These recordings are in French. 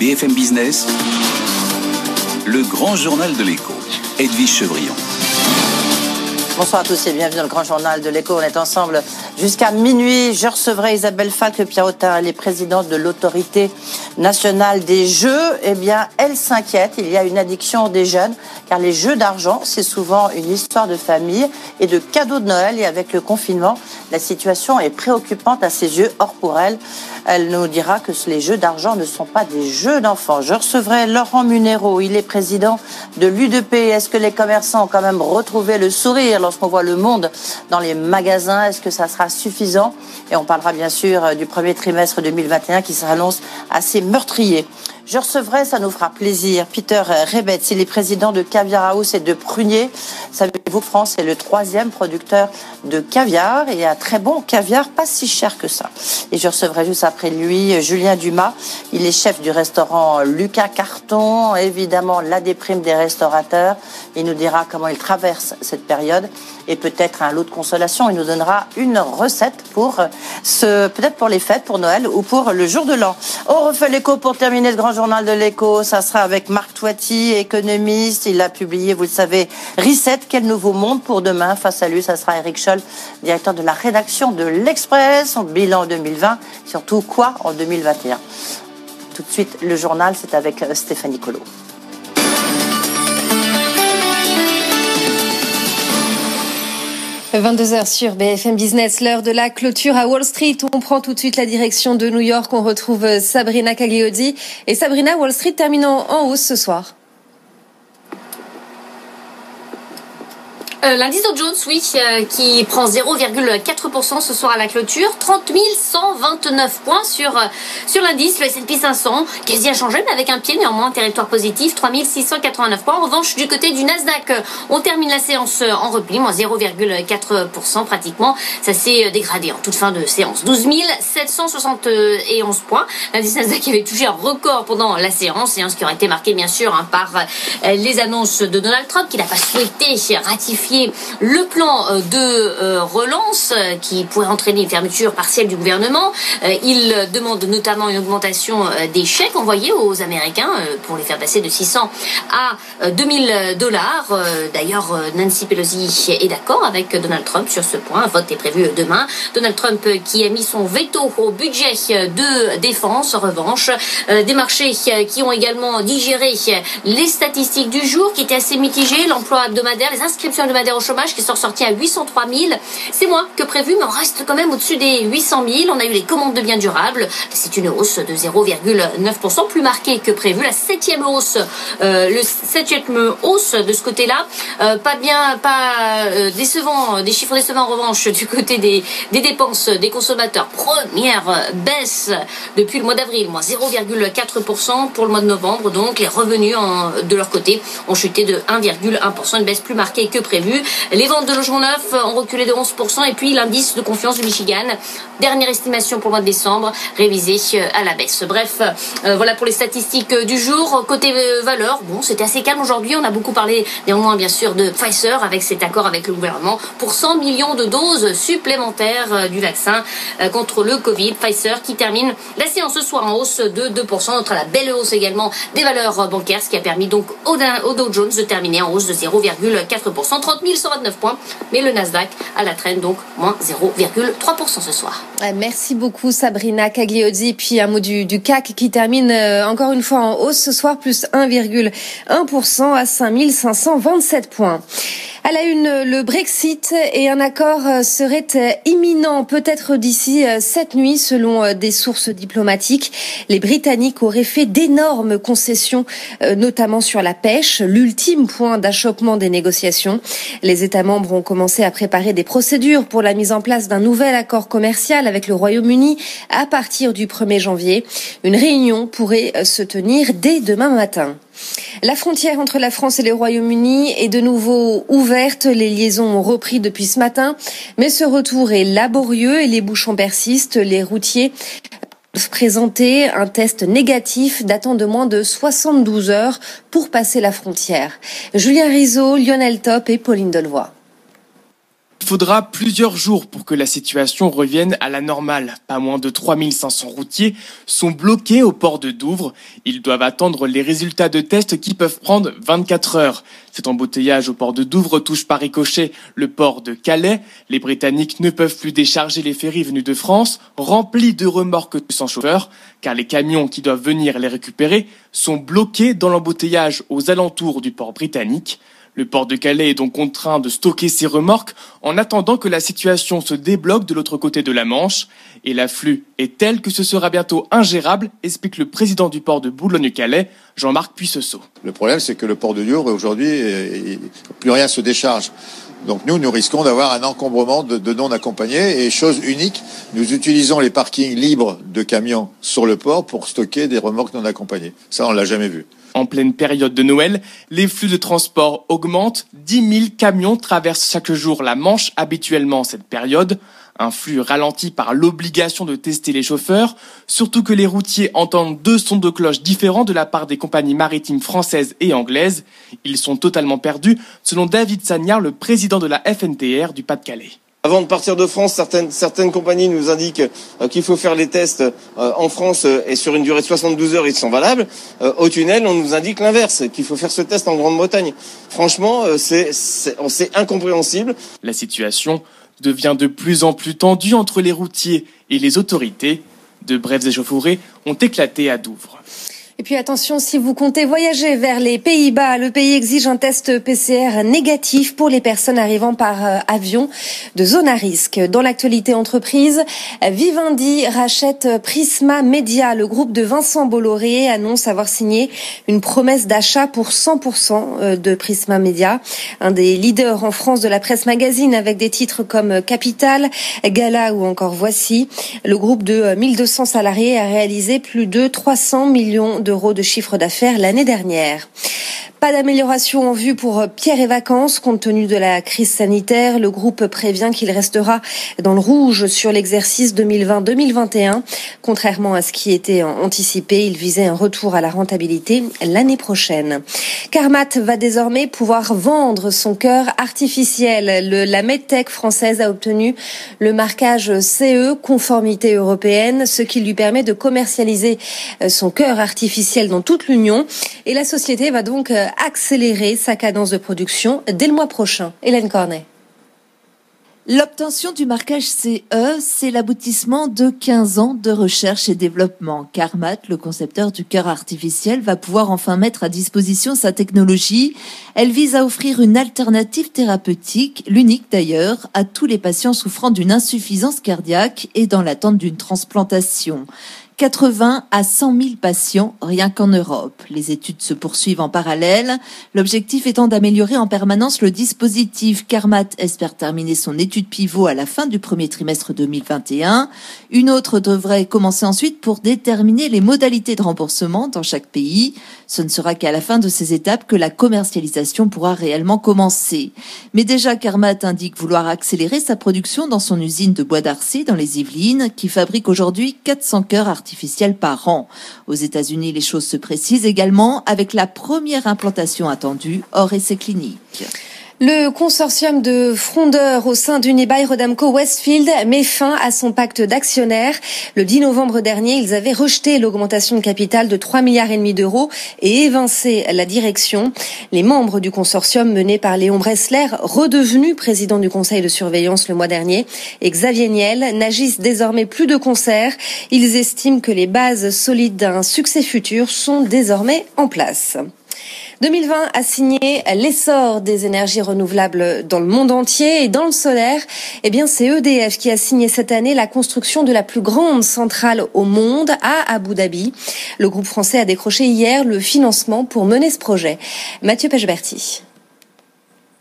BFM Business, le grand journal de l'écho, Edwige Chevrillon. Bonsoir à tous et bienvenue dans le grand journal de l'écho. On est ensemble jusqu'à minuit. Je recevrai Isabelle Falque Pierrotin, elle est présidente de l'autorité nationale des jeux. Eh bien, elle s'inquiète. Il y a une addiction des jeunes car les jeux d'argent, c'est souvent une histoire de famille et de cadeaux de Noël. Et avec le confinement, la situation est préoccupante à ses yeux. Or, pour elle, elle nous dira que les jeux d'argent ne sont pas des jeux d'enfants. Je recevrai Laurent Munero. Il est président de l'UDP. Est-ce que les commerçants ont quand même retrouvé le sourire lorsqu'on voit le monde dans les magasins? Est-ce que ça sera suffisant? Et on parlera bien sûr du premier trimestre 2021 qui s'annonce assez meurtrier. Je recevrai, ça nous fera plaisir, Peter Rebetz. Il est président de Caviar House et de Prunier. Savez-vous, France est le troisième producteur de caviar et un très bon caviar, pas si cher que ça. Et je recevrai juste après lui Julien Dumas. Il est chef du restaurant Lucas Carton. Évidemment, la déprime des restaurateurs. Il nous dira comment il traverse cette période et peut-être un lot de consolation. Il nous donnera une recette pour ce, peut-être pour les fêtes, pour Noël ou pour le jour de l'an. On refait l'écho pour terminer ce grand journal de l'écho. Ça sera avec Marc Toiti, économiste. Il a publié, vous le savez, Reset, quel nouveau monde pour demain. Face à lui, ça sera Eric Scholl, directeur de la rédaction de l'Express, son bilan 2020, surtout quoi en 2021. Tout de suite, le journal, c'est avec Stéphanie Collot. 22h sur BFM Business, l'heure de la clôture à Wall Street. On prend tout de suite la direction de New York. On retrouve Sabrina Cagliodi. Et Sabrina, Wall Street termine en hausse ce soir. Euh, L'indice Dow Jones, oui, euh, qui prend 0,4% ce soir à la clôture, 30 129 points sur, euh, sur l'indice, le S&P 500, quasi inchangé, mais avec un pied néanmoins, territoire positif, 3 689 points. En revanche, du côté du Nasdaq, euh, on termine la séance euh, en repli, moins 0,4% pratiquement. Ça s'est dégradé en toute fin de séance. 12 771 points. L'indice Nasdaq avait touché un record pendant la séance, séance qui aurait été marquée bien sûr hein, par les annonces de Donald Trump, qui n'a pas souhaité ratifier le plan euh, de euh, relance euh, qui pourrait entraîner une fermeture partielle du gouvernement. Il demande notamment une augmentation des chèques envoyés aux Américains pour les faire passer de 600 à 2000 dollars. D'ailleurs, Nancy Pelosi est d'accord avec Donald Trump sur ce point. Un vote est prévu demain. Donald Trump qui a mis son veto au budget de défense. En revanche, des marchés qui ont également digéré les statistiques du jour qui étaient assez mitigées. L'emploi hebdomadaire, les inscriptions hebdomadaires au chômage qui sont sortis à 803 000. C'est moins que prévu, mais on reste quand même au-dessus des 800 000. On a eu les commandes de biens durables. C'est une hausse de 0,9%, plus marquée que prévu. La septième hausse, euh, le septième hausse de ce côté-là. Euh, pas bien, pas euh, décevant, des chiffres décevants en revanche du côté des, dépenses des consommateurs. Première baisse depuis le mois d'avril, moins 0,4% pour le mois de novembre. Donc les revenus en, de leur côté ont chuté de 1,1%, une baisse plus marquée que prévu. Les ventes de logements neufs ont reculé de 11% et puis l'indice de confiance du Michigan, dernière estimation pour le mois de décembre, révisé euh, à la baisse. Bref, euh, voilà pour les statistiques du jour. Côté euh, valeur, bon, c'était assez calme aujourd'hui. On a beaucoup parlé néanmoins bien sûr de Pfizer avec cet accord avec le gouvernement pour 100 millions de doses supplémentaires du vaccin contre le Covid. Pfizer qui termine la séance ce soir en hausse de 2%. Notre la belle hausse également des valeurs bancaires, ce qui a permis donc au Dow Jones de terminer en hausse de 0,4%. 30 129 points. Mais le Nasdaq à la traîne, donc moins 0,3% ce soir. Merci beaucoup Sabrina Cagliozzi. Puis un mot du, du CAC qui termine euh, encore une fois en hausse ce soir, plus 1,1% à 5527 points. À la une, le Brexit et un accord euh, serait euh, imminent, peut-être d'ici cette nuit, selon des sources diplomatiques. Les Britanniques auraient fait d'énormes concessions, notamment sur la pêche, l'ultime point d'achoppement des négociations. Les États membres ont commencé à préparer des procédures pour la mise en place d'un nouvel accord commercial avec le Royaume-Uni à partir du 1er janvier. Une réunion pourrait se tenir dès demain matin. La frontière entre la France et le Royaume-Uni est de nouveau ouverte. Les liaisons ont repris depuis ce matin, mais ce retour est laborieux et les bouchons persistent. Les routiers présenter un test négatif datant de moins de 72 heures pour passer la frontière. Julien Rizzo, Lionel Top et Pauline Delevoye. Faudra plusieurs jours pour que la situation revienne à la normale. Pas moins de 3500 routiers sont bloqués au port de Douvres. Ils doivent attendre les résultats de tests qui peuvent prendre 24 heures. Cet embouteillage au port de Douvres touche par ricochet le port de Calais. Les Britanniques ne peuvent plus décharger les ferries venues de France, remplis de remorques sans chauffeur, car les camions qui doivent venir les récupérer sont bloqués dans l'embouteillage aux alentours du port britannique. Le port de Calais est donc contraint de stocker ses remorques en attendant que la situation se débloque de l'autre côté de la Manche. Et l'afflux est tel que ce sera bientôt ingérable, explique le président du port de Boulogne-Calais, Jean-Marc Puissesseau. Le problème, c'est que le port de Lyon, aujourd'hui, plus rien se décharge. Donc nous, nous risquons d'avoir un encombrement de, de, non accompagnés. Et chose unique, nous utilisons les parkings libres de camions sur le port pour stocker des remorques non accompagnées. Ça, on l'a jamais vu. En pleine période de Noël, les flux de transport augmentent. 10 000 camions traversent chaque jour la Manche habituellement cette période. Un flux ralenti par l'obligation de tester les chauffeurs, surtout que les routiers entendent deux sons de cloche différents de la part des compagnies maritimes françaises et anglaises. Ils sont totalement perdus, selon David Sagnard, le président de la FNTR du Pas-de-Calais. Avant de partir de France, certaines, certaines compagnies nous indiquent euh, qu'il faut faire les tests euh, en France euh, et sur une durée de 72 heures, ils sont valables. Au tunnel, on nous indique l'inverse, qu'il faut faire ce test en Grande-Bretagne. Franchement, c'est incompréhensible. La situation devient de plus en plus tendue entre les routiers et les autorités. De brèves échauffourées ont éclaté à Douvres. Et puis attention, si vous comptez voyager vers les Pays-Bas, le pays exige un test PCR négatif pour les personnes arrivant par euh, avion de zone à risque. Dans l'actualité entreprise, Vivendi rachète Prisma Media. Le groupe de Vincent Bolloré annonce avoir signé une promesse d'achat pour 100% euh, de Prisma Media, un des leaders en France de la presse magazine avec des titres comme Capital, Gala ou encore Voici. Le groupe de 1200 salariés a réalisé plus de 300 millions de de chiffre d'affaires l'année dernière. Pas d'amélioration en vue pour Pierre et Vacances compte tenu de la crise sanitaire. Le groupe prévient qu'il restera dans le rouge sur l'exercice 2020-2021. Contrairement à ce qui était anticipé, il visait un retour à la rentabilité l'année prochaine. Carmat va désormais pouvoir vendre son cœur artificiel. La MedTech française a obtenu le marquage CE, conformité européenne, ce qui lui permet de commercialiser euh, son cœur artificiel dans toute l'Union. Et la société va donc euh, accélérer sa cadence de production dès le mois prochain. Hélène Cornet. L'obtention du marquage CE, c'est l'aboutissement de 15 ans de recherche et développement. Carmat, le concepteur du cœur artificiel, va pouvoir enfin mettre à disposition sa technologie. Elle vise à offrir une alternative thérapeutique, l'unique d'ailleurs, à tous les patients souffrant d'une insuffisance cardiaque et dans l'attente d'une transplantation. 80 à 100 000 patients rien qu'en Europe. Les études se poursuivent en parallèle, l'objectif étant d'améliorer en permanence le dispositif. Carmat espère terminer son étude pivot à la fin du premier trimestre 2021. Une autre devrait commencer ensuite pour déterminer les modalités de remboursement dans chaque pays. Ce ne sera qu'à la fin de ces étapes que la commercialisation pourra réellement commencer. Mais déjà, Carmat indique vouloir accélérer sa production dans son usine de Bois d'Arcy dans les Yvelines, qui fabrique aujourd'hui 400 cœurs artificiels par an. Aux États-Unis, les choses se précisent également avec la première implantation attendue hors essai clinique. Le consortium de frondeurs au sein d'Unibail Rodamco Westfield met fin à son pacte d'actionnaires. Le 10 novembre dernier, ils avaient rejeté l'augmentation de capital de 3 milliards et demi d'euros et évincé la direction. Les membres du consortium mené par Léon Bressler, redevenu président du conseil de surveillance le mois dernier, et Xavier Niel n'agissent désormais plus de concert. Ils estiment que les bases solides d'un succès futur sont désormais en place. 2020 a signé l'essor des énergies renouvelables dans le monde entier et dans le solaire. Eh bien, c'est EDF qui a signé cette année la construction de la plus grande centrale au monde à Abu Dhabi. Le groupe français a décroché hier le financement pour mener ce projet. Mathieu Pechberti.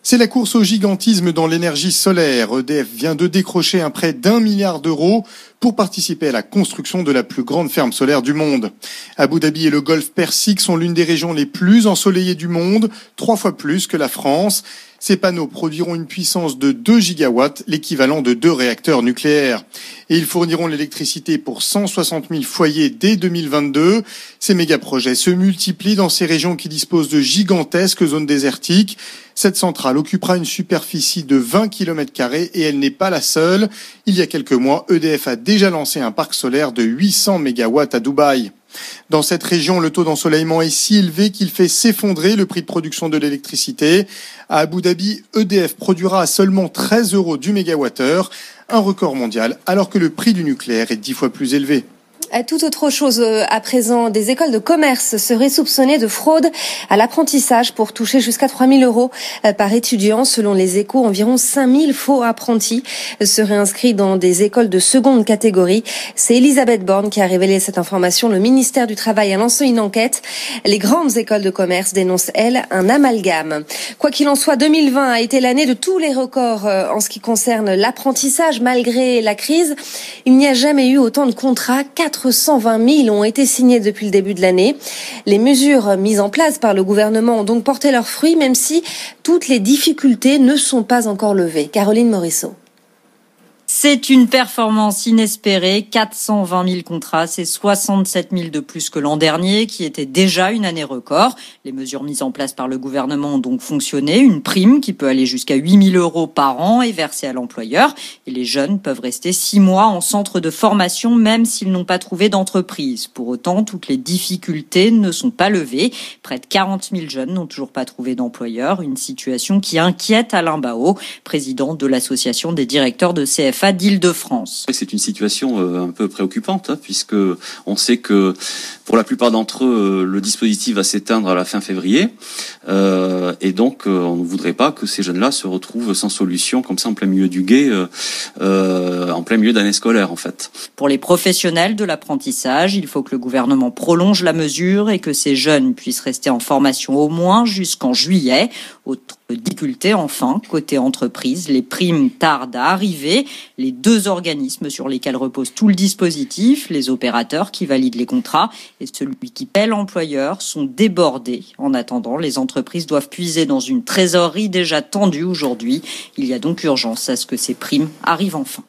C'est la course au gigantisme dans l'énergie solaire. EDF vient de décrocher un prêt d'un milliard d'euros pour participer à la construction de la plus grande ferme solaire du monde. Abu Dhabi et le golfe Persique sont l'une des régions les plus ensoleillées du monde, trois fois plus que la France. Ces panneaux produiront une puissance de 2 gigawatts, l'équivalent de deux réacteurs nucléaires. Et ils fourniront l'électricité pour 160 000 foyers dès 2022. Ces méga-projets se multiplient dans ces régions qui disposent de gigantesques zones désertiques. Cette centrale occupera une superficie de 20 km et elle n'est pas la seule. Il y a quelques mois, EDF a déjà lancé un parc solaire de 800 MW à Dubaï. Dans cette région, le taux d'ensoleillement est si élevé qu'il fait s'effondrer le prix de production de l'électricité. À Abu Dhabi, EDF produira à seulement 13 euros du mégawattheure, un record mondial, alors que le prix du nucléaire est dix fois plus élevé. Tout autre chose euh, à présent, des écoles de commerce seraient soupçonnées de fraude à l'apprentissage pour toucher jusqu'à 3 000 euros euh, par étudiant. Selon les échos, environ 5 000 faux apprentis seraient inscrits dans des écoles de seconde catégorie. C'est Elisabeth Borne qui a révélé cette information. Le ministère du Travail a lancé une enquête. Les grandes écoles de commerce dénoncent, elles, un amalgame. Quoi qu'il en soit, 2020 a été l'année de tous les records euh, en ce qui concerne l'apprentissage. Malgré la crise, il n'y a jamais eu autant de contrats. 420 000 ont été signés depuis le début de l'année. Les mesures mises en place par le gouvernement ont donc porté leurs fruits, même si toutes les difficultés ne sont pas encore levées. Caroline Morisseau. C'est une performance inespérée, 420 000 contrats, c'est 67 000 de plus que l'an dernier, qui était déjà une année record. Les mesures mises en place par le gouvernement ont donc fonctionné. Une prime qui peut aller jusqu'à 8 000 euros par an est versée à l'employeur. Et les jeunes peuvent rester six mois en centre de formation, même s'ils n'ont pas trouvé d'entreprise. Pour autant, toutes les difficultés ne sont pas levées. Près de 40 000 jeunes n'ont toujours pas trouvé d'employeur, une situation qui inquiète Alain Bao, président de l'association des directeurs de CF d'Île-de-France. C'est une situation euh, un peu préoccupante, hein, puisque on sait que pour la plupart d'entre eux, euh, le dispositif va s'éteindre à la fin février, euh, et donc on ne voudrait pas que ces jeunes-là se retrouvent sans solution, comme ça en plein milieu du guet, en plein milieu d'année scolaire en fait. Pour les professionnels de l'apprentissage, il faut que le gouvernement prolonge la mesure et que ces jeunes puissent rester en formation au moins jusqu'en juillet. Autre difficulté, enfin, côté entreprise, les primes tardent à arriver. Les deux organismes sur lesquels repose tout le dispositif, les opérateurs qui valident les contrats et celui qui paie l'employeur, sont débordés. En attendant, les entreprises doivent puiser dans une trésorerie déjà tendue aujourd'hui. Il y a donc urgence à ce que ces primes arrivent enfin.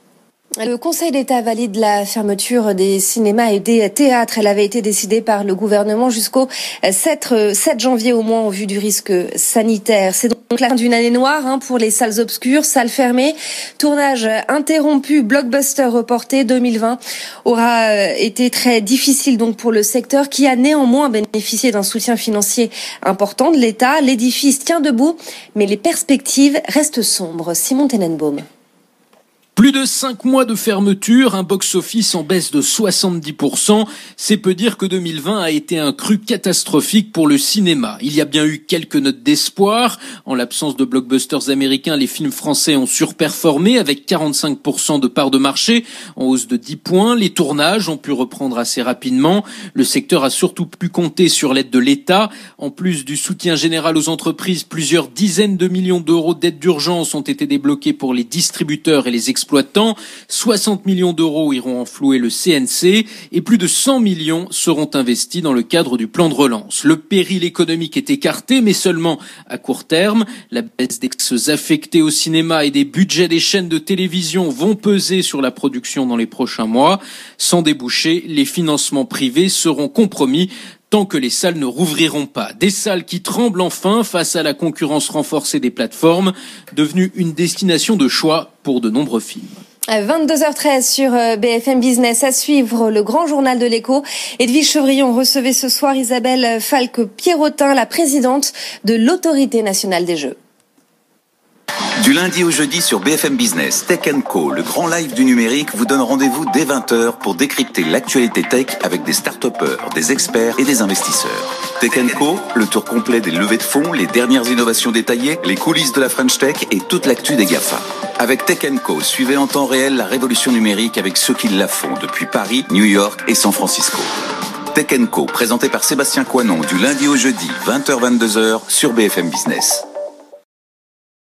Le Conseil d'État valide la fermeture des cinémas et des théâtres. Elle avait été décidée par le gouvernement jusqu'au 7, 7 janvier au moins au vu du risque sanitaire. C'est donc la fin d'une année noire hein, pour les salles obscures, salles fermées, tournage interrompu, blockbuster reporté. 2020 aura euh, été très difficile donc pour le secteur qui a néanmoins bénéficié d'un soutien financier important de l'État. L'édifice tient debout, mais les perspectives restent sombres. Simon Tenenbaum. Plus de 5 mois de fermeture, un box-office en baisse de 70%. C'est peu dire que 2020 a été un cru catastrophique pour le cinéma. Il y a bien eu quelques notes d'espoir. En l'absence de blockbusters américains, les films français ont surperformé avec 45% de part de marché, en hausse de 10 points. Les tournages ont pu reprendre assez rapidement. Le secteur a surtout pu compter sur l'aide de l'État. En plus du soutien général aux entreprises, plusieurs dizaines de millions d'euros d'aide d'urgence ont été débloqués pour les distributeurs et les exploitants 60 millions d'euros iront enflouer le CNC et plus de 100 millions seront investis dans le cadre du plan de relance. Le péril économique est écarté, mais seulement à court terme. La baisse des affectés au cinéma et des budgets des chaînes de télévision vont peser sur la production dans les prochains mois. Sans déboucher, les financements privés seront compromis tant que les salles ne rouvriront pas. Des salles qui tremblent enfin face à la concurrence renforcée des plateformes, devenues une destination de choix pour de nombreux films. 22h13 sur euh, BFM Business à suivre le grand journal de l'écho. Edwige Chevrillon recevait ce soir Isabelle Falque-Pierrotin, la présidente de l'Autorité nationale des jeux. Du lundi au jeudi sur BFM Business, Tech Co, le grand live du numérique, vous donne rendez-vous dès 20h pour décrypter l'actualité tech avec des start des experts et des investisseurs. Tech Co, le tour complet des levées de fonds, les dernières innovations détaillées, les coulisses de la French Tech et toute l'actu des GAFA. Avec Tech Co, suivez en temps réel la révolution numérique avec ceux qui la font depuis Paris, New York et San Francisco. Tech Co, présenté par Sébastien Coinon du lundi au jeudi, 20h-22h sur BFM Business.